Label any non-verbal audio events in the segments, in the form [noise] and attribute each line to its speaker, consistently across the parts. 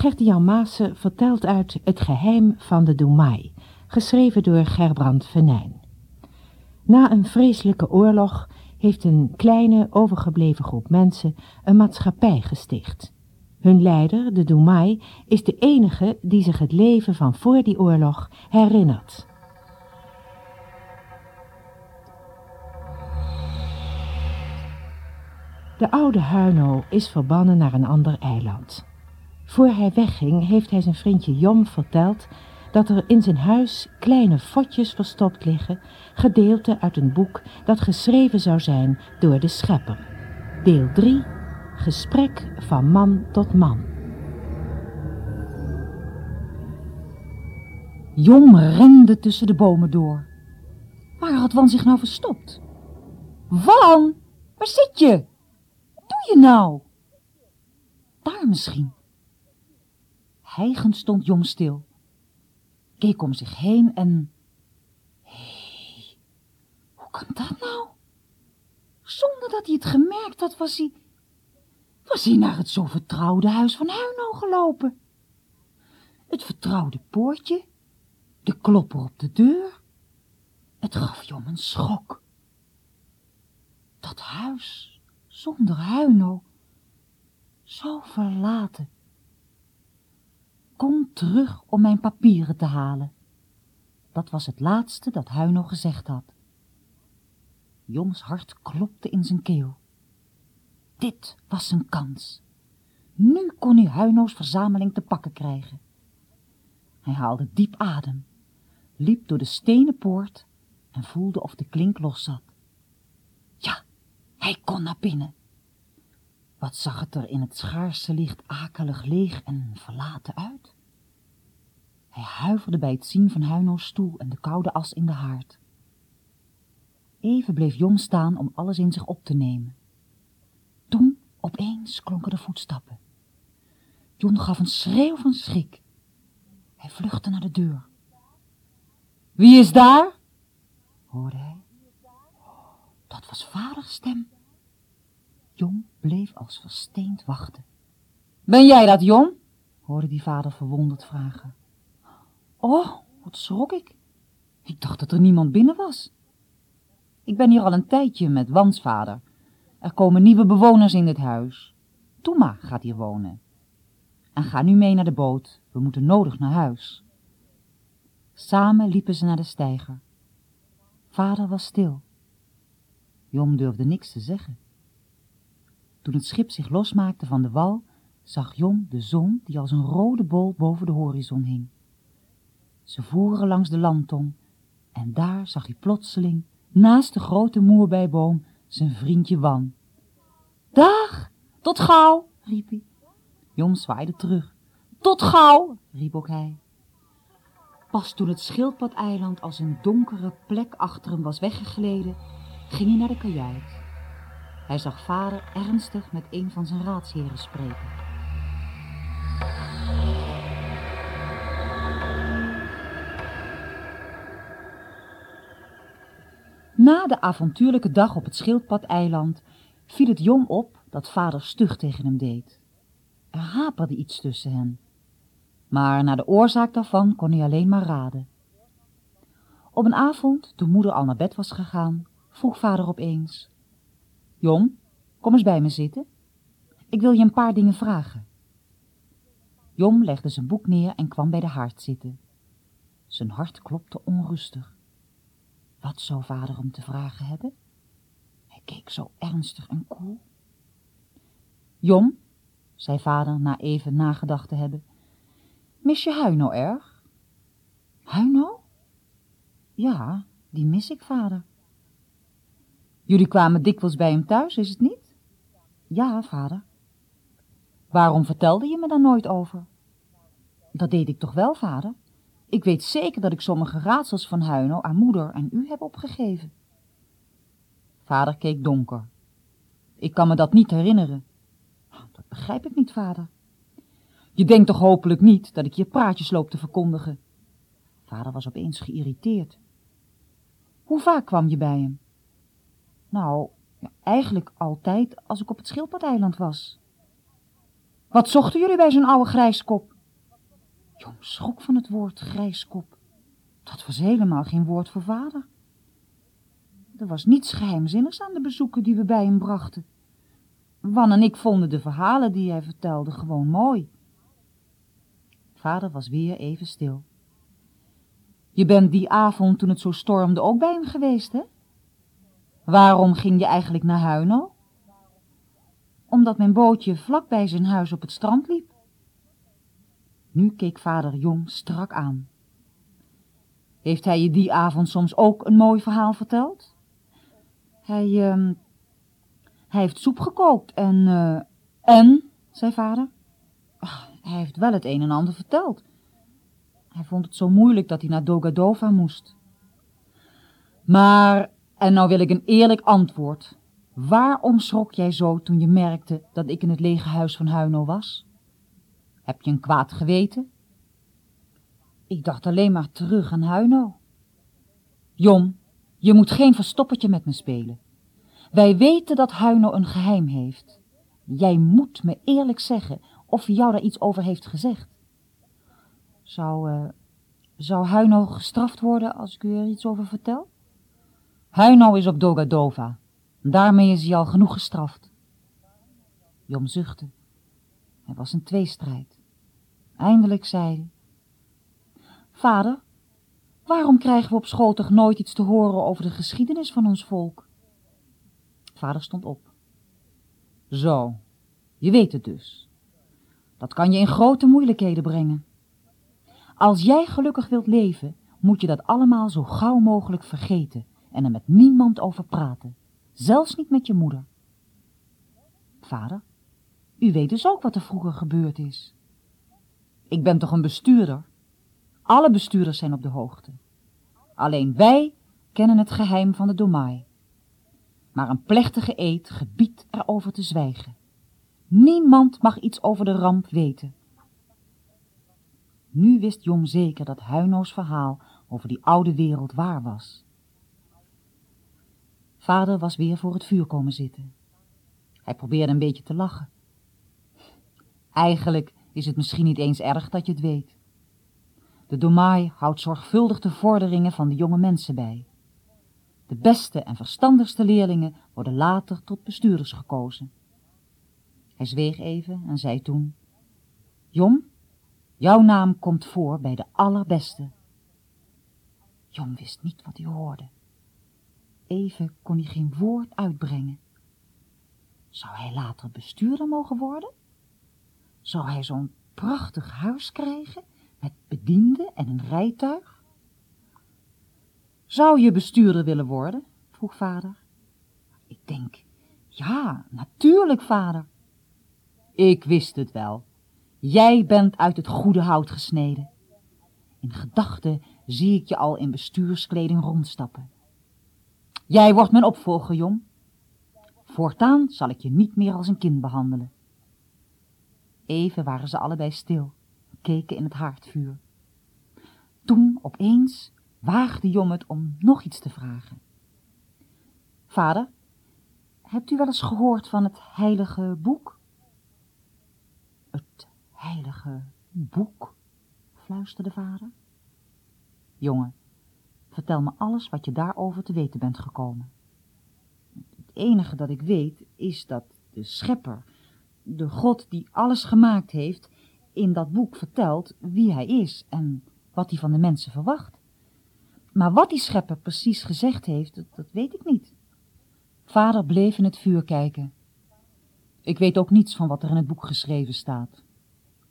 Speaker 1: Gert-Jan Maassen vertelt uit Het geheim van de Doemai, geschreven door Gerbrand Venijn. Na een vreselijke oorlog heeft een kleine overgebleven groep mensen een maatschappij gesticht. Hun leider, de Doemai, is de enige die zich het leven van voor die oorlog herinnert. De oude Huino is verbannen naar een ander eiland. Voor hij wegging heeft hij zijn vriendje Jom verteld dat er in zijn huis kleine fotjes verstopt liggen, gedeelte uit een boek dat geschreven zou zijn door de schepper. Deel 3, Gesprek van man tot man.
Speaker 2: Jom rende tussen de bomen door. Waar had Wan zich nou verstopt? Wan, waar zit je? Wat doe je nou? Daar misschien. Hijgend stond Jom stil. Keek om zich heen en... Hey, hoe kan dat nou? Zonder dat hij het gemerkt had, was hij... Was hij naar het zo vertrouwde huis van Huino gelopen. Het vertrouwde poortje, de klopper op de deur. Het gaf Jom een schok. Dat huis, zonder Huino, zo verlaten kom terug om mijn papieren te halen. Dat was het laatste dat Huino gezegd had. Joms hart klopte in zijn keel. Dit was zijn kans. Nu kon hij Huino's verzameling te pakken krijgen. Hij haalde diep adem, liep door de stenen poort en voelde of de klink los zat. Ja, hij kon naar binnen. Wat zag het er in het schaarse licht akelig leeg en verlaten uit? Hij huiverde bij het zien van Huino's stoel en de koude as in de haard. Even bleef Jom staan om alles in zich op te nemen. Toen opeens klonken de voetstappen. Jon gaf een schreeuw van schrik. Hij vluchtte naar de deur. Wie is daar? hoorde hij. Dat was vaders stem. Jon bleef als versteend wachten. Ben jij dat, Jon? hoorde die vader verwonderd vragen. Oh, wat schrok ik. Ik dacht dat er niemand binnen was. Ik ben hier al een tijdje met Wans vader. Er komen nieuwe bewoners in dit huis. Toema gaat hier wonen. En ga nu mee naar de boot. We moeten nodig naar huis. Samen liepen ze naar de steiger. Vader was stil. Jom durfde niks te zeggen. Toen het schip zich losmaakte van de wal, zag Jon de zon die als een rode bol boven de horizon hing. Ze voeren langs de landtong en daar zag hij plotseling, naast de grote moerbijboom, zijn vriendje Wan. Dag, tot gauw, riep hij. Jon zwaaide terug. Tot gauw, riep ook hij. Pas toen het schildpadeiland als een donkere plek achter hem was weggegleden, ging hij naar de kajuit. Hij zag vader ernstig met een van zijn raadsheren spreken. Na de avontuurlijke dag op het schildpadeiland viel het jong op dat vader stug tegen hem deed. Er haperde iets tussen hen. Maar naar de oorzaak daarvan kon hij alleen maar raden. Op een avond, toen moeder al naar bed was gegaan, vroeg vader opeens. Jong, kom eens bij me zitten. Ik wil je een paar dingen vragen. Jom legde zijn boek neer en kwam bij de haard zitten. Zijn hart klopte onrustig. Wat zou vader hem te vragen hebben? Hij keek zo ernstig en koel. Jom, zei vader na even nagedacht te hebben, mis je Huino erg? Huino? Ja, die mis ik, vader. Jullie kwamen dikwijls bij hem thuis, is het niet? Ja, vader. Waarom vertelde je me daar nooit over? Dat deed ik toch wel, vader? Ik weet zeker dat ik sommige raadsels van Huino aan moeder en u heb opgegeven. Vader keek donker. Ik kan me dat niet herinneren. Dat begrijp ik niet, vader. Je denkt toch hopelijk niet dat ik je praatjes loop te verkondigen? Vader was opeens geïrriteerd. Hoe vaak kwam je bij hem? Nou, eigenlijk altijd als ik op het Schildpadeiland was. Wat zochten jullie bij zo'n oude grijskop? Jom schrok van het woord grijskop. Dat was helemaal geen woord voor vader. Er was niets geheimzinnigs aan de bezoeken die we bij hem brachten. Wan en ik vonden de verhalen die hij vertelde gewoon mooi. Vader was weer even stil. Je bent die avond toen het zo stormde ook bij hem geweest, hè? Waarom ging je eigenlijk naar Huino? Omdat mijn bootje vlak bij zijn huis op het strand liep. Nu keek vader Jong strak aan. Heeft hij je die avond soms ook een mooi verhaal verteld? Hij, uh, hij heeft soep gekookt en... Uh, en, zei vader. Hij heeft wel het een en ander verteld. Hij vond het zo moeilijk dat hij naar Dogadova moest. Maar, en nou wil ik een eerlijk antwoord. Waarom schrok jij zo toen je merkte dat ik in het lege huis van Huino was? Heb je een kwaad geweten? Ik dacht alleen maar terug aan Huino. Jom, je moet geen verstoppertje met me spelen. Wij weten dat Huino een geheim heeft. Jij moet me eerlijk zeggen of hij jou daar iets over heeft gezegd. Zou, uh, zou Huino gestraft worden als ik u er iets over vertel? Huino is op Dogadova. Daarmee is hij al genoeg gestraft. Jom zuchtte. Het was een tweestrijd. Eindelijk zei hij... Vader, waarom krijgen we op school toch nooit iets te horen over de geschiedenis van ons volk? Vader stond op. Zo, je weet het dus. Dat kan je in grote moeilijkheden brengen. Als jij gelukkig wilt leven, moet je dat allemaal zo gauw mogelijk vergeten en er met niemand over praten, zelfs niet met je moeder. Vader, u weet dus ook wat er vroeger gebeurd is. Ik ben toch een bestuurder? Alle bestuurders zijn op de hoogte. Alleen wij kennen het geheim van de domaai. Maar een plechtige eed gebiedt erover te zwijgen. Niemand mag iets over de ramp weten. Nu wist Jom zeker dat Huino's verhaal over die oude wereld waar was. Vader was weer voor het vuur komen zitten. Hij probeerde een beetje te lachen. Eigenlijk is het misschien niet eens erg dat je het weet. De domaai houdt zorgvuldig de vorderingen van de jonge mensen bij. De beste en verstandigste leerlingen worden later tot bestuurders gekozen. Hij zweeg even en zei toen, Jom, jouw naam komt voor bij de allerbeste. Jom wist niet wat hij hoorde. Even kon hij geen woord uitbrengen. Zou hij later bestuurder mogen worden? Zou hij zo'n prachtig huis krijgen met bedienden en een rijtuig? Zou je bestuurder willen worden? vroeg vader. Ik denk, ja, natuurlijk, vader. Ik wist het wel. Jij bent uit het goede hout gesneden. In gedachten zie ik je al in bestuurskleding rondstappen. Jij wordt mijn opvolger, jong. Voortaan zal ik je niet meer als een kind behandelen. Even waren ze allebei stil, keken in het haardvuur. Toen opeens waagde Jom het om nog iets te vragen. Vader, hebt u wel eens gehoord van het heilige boek? Het heilige boek, fluisterde vader. Jongen, vertel me alles wat je daarover te weten bent gekomen. Het enige dat ik weet is dat de schepper, de God die alles gemaakt heeft, in dat boek vertelt wie hij is en wat hij van de mensen verwacht. Maar wat die schepper precies gezegd heeft, dat, dat weet ik niet. Vader bleef in het vuur kijken. Ik weet ook niets van wat er in het boek geschreven staat.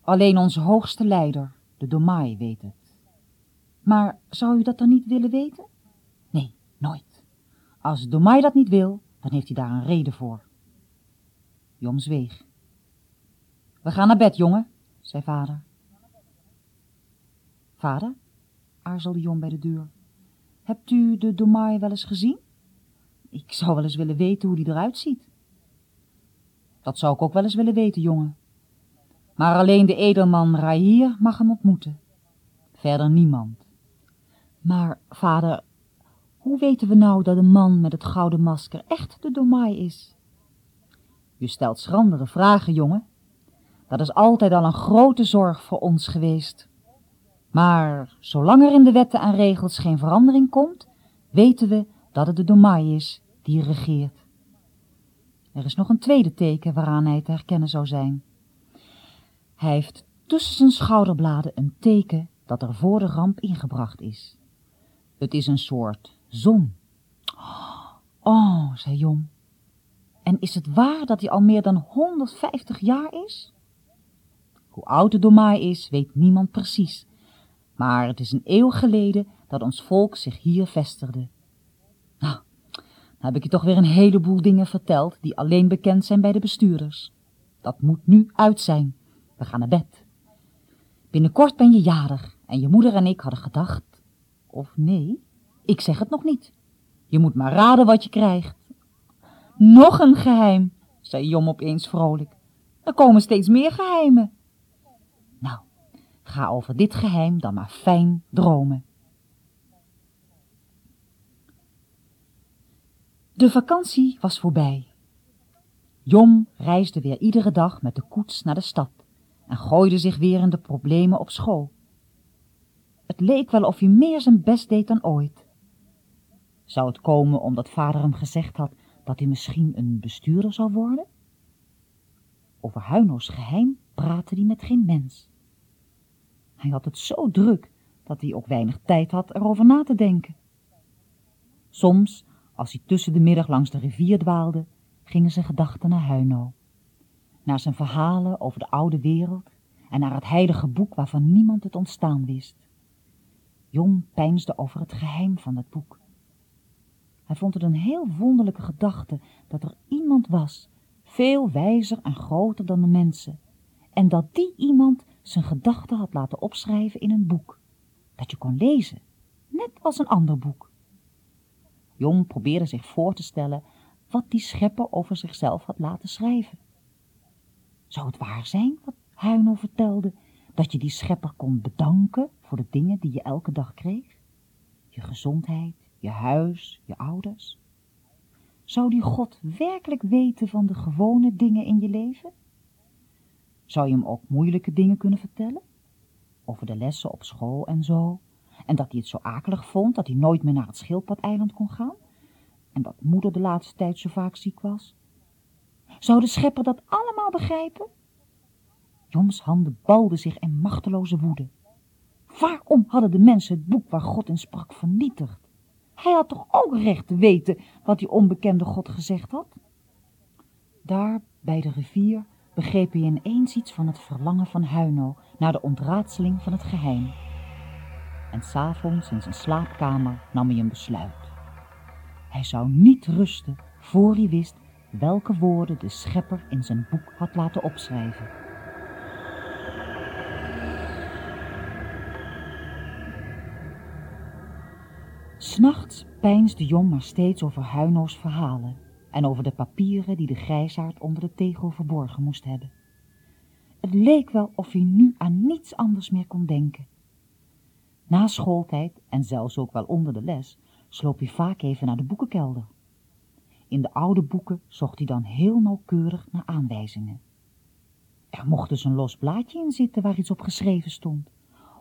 Speaker 2: Alleen onze hoogste leider, de Domai, weet het. Maar zou u dat dan niet willen weten? Nee, nooit. Als Domai dat niet wil, dan heeft hij daar een reden voor. Jom zweeg. We gaan naar bed, jongen, zei vader. Vader, aarzelde Jom bij de deur. Hebt u de Domai wel eens gezien? Ik zou wel eens willen weten hoe die eruit ziet. Dat zou ik ook wel eens willen weten, jongen. Maar alleen de edelman Rahier mag hem ontmoeten. Verder niemand. Maar, vader, hoe weten we nou dat de man met het gouden masker echt de Domai is? Je stelt schrandere vragen, jongen. Dat is altijd al een grote zorg voor ons geweest. Maar zolang er in de wetten en regels geen verandering komt, weten we dat het de Domai is die regeert. Er is nog een tweede teken waaraan hij te herkennen zou zijn. Hij heeft tussen zijn schouderbladen een teken dat er voor de ramp ingebracht is. Het is een soort zon. Oh, zei Jom. En is het waar dat hij al meer dan 150 jaar is? Hoe oud de Domai is, weet niemand precies. Maar het is een eeuw geleden dat ons volk zich hier vestigde. Nou, dan heb ik je toch weer een heleboel dingen verteld die alleen bekend zijn bij de bestuurders. Dat moet nu uit zijn. We gaan naar bed. Binnenkort ben je jarig en je moeder en ik hadden gedacht... Of nee, ik zeg het nog niet. Je moet maar raden wat je krijgt. Nog een geheim, zei Jom opeens vrolijk. Er komen steeds meer geheimen. Nou, ga over dit geheim dan maar fijn dromen. De vakantie was voorbij. Jom reisde weer iedere dag met de koets naar de stad en gooide zich weer in de problemen op school. Leek wel of hij meer zijn best deed dan ooit. Zou het komen omdat vader hem gezegd had dat hij misschien een bestuurder zou worden? Over Huino's geheim praatte hij met geen mens. Hij had het zo druk dat hij ook weinig tijd had erover na te denken. Soms, als hij tussen de middag langs de rivier dwaalde, gingen zijn gedachten naar Huino. Naar zijn verhalen over de oude wereld en naar het heilige boek waarvan niemand het ontstaan wist. Jong peinsde over het geheim van het boek. Hij vond het een heel wonderlijke gedachte dat er iemand was, veel wijzer en groter dan de mensen, en dat die iemand zijn gedachten had laten opschrijven in een boek, dat je kon lezen, net als een ander boek. Jong probeerde zich voor te stellen wat die schepper over zichzelf had laten schrijven. Zou het waar zijn wat Huino vertelde, dat je die schepper kon bedanken voor de dingen die je elke dag kreeg? Je gezondheid, je huis, je ouders? Zou die God werkelijk weten van de gewone dingen in je leven? Zou je hem ook moeilijke dingen kunnen vertellen? Over de lessen op school en zo? En dat hij het zo akelig vond dat hij nooit meer naar het schildpadeiland kon gaan? En dat moeder de laatste tijd zo vaak ziek was? Zou de schepper dat allemaal begrijpen? Joms handen balden zich in machteloze woede. Waarom hadden de mensen het boek waar God in sprak vernietigd? Hij had toch ook recht te weten wat die onbekende God gezegd had? Daar, bij de rivier, begreep hij ineens iets van het verlangen van Huino naar de ontraadseling van het geheim. En s'avonds in zijn slaapkamer nam hij een besluit. Hij zou niet rusten voor hij wist welke woorden de schepper in zijn boek had laten opschrijven. S'nachts peinsde Jong maar steeds over Huino's verhalen en over de papieren die de grijsaard onder de tegel verborgen moest hebben. Het leek wel of hij nu aan niets anders meer kon denken. Na schooltijd, en zelfs ook wel onder de les, sloop hij vaak even naar de boekenkelder. In de oude boeken zocht hij dan heel nauwkeurig naar aanwijzingen. Er mocht dus een los blaadje in zitten waar iets op geschreven stond,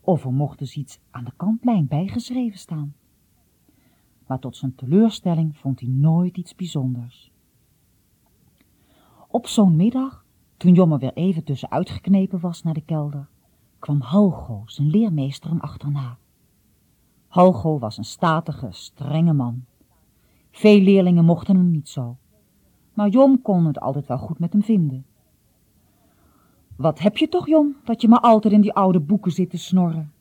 Speaker 2: of er mocht dus iets aan de kantlijn bijgeschreven staan maar tot zijn teleurstelling vond hij nooit iets bijzonders. Op zo'n middag, toen Jomme weer even tussenuit geknepen was naar de kelder, kwam Halgo, zijn leermeester, hem achterna. Halgo was een statige, strenge man. Veel leerlingen mochten hem niet zo, maar Jom kon het altijd wel goed met hem vinden. Wat heb je toch, Jom, dat je maar altijd in die oude boeken zit te snorren?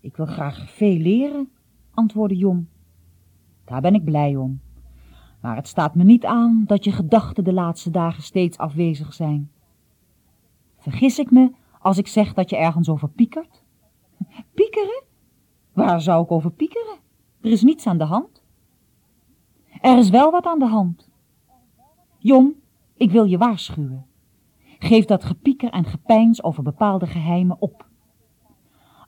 Speaker 2: Ik wil graag veel leren, antwoordde Jom daar ben ik blij om. Maar het staat me niet aan dat je gedachten de laatste dagen steeds afwezig zijn. Vergis ik me als ik zeg dat je ergens over piekert? [laughs] Piekeren? Waar zou ik over piekeren? Er is niets aan de hand. Er is wel wat aan de hand. Jong, ik wil je waarschuwen. Geef dat gepieker en gepeins over bepaalde geheimen op.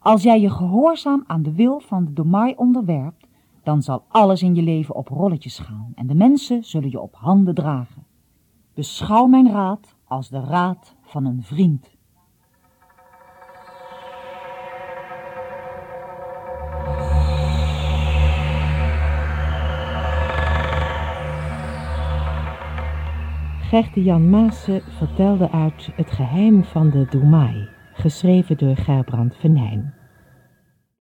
Speaker 2: Als jij je gehoorzaam aan de wil van de Domai onderwerpt, dan zal alles in je leven op rolletjes gaan en de mensen zullen je op handen dragen. Beschouw mijn raad als de raad van een vriend.
Speaker 1: Gechte Jan Maassen vertelde uit Het geheim van de Doemai, geschreven door Gerbrand Venijn.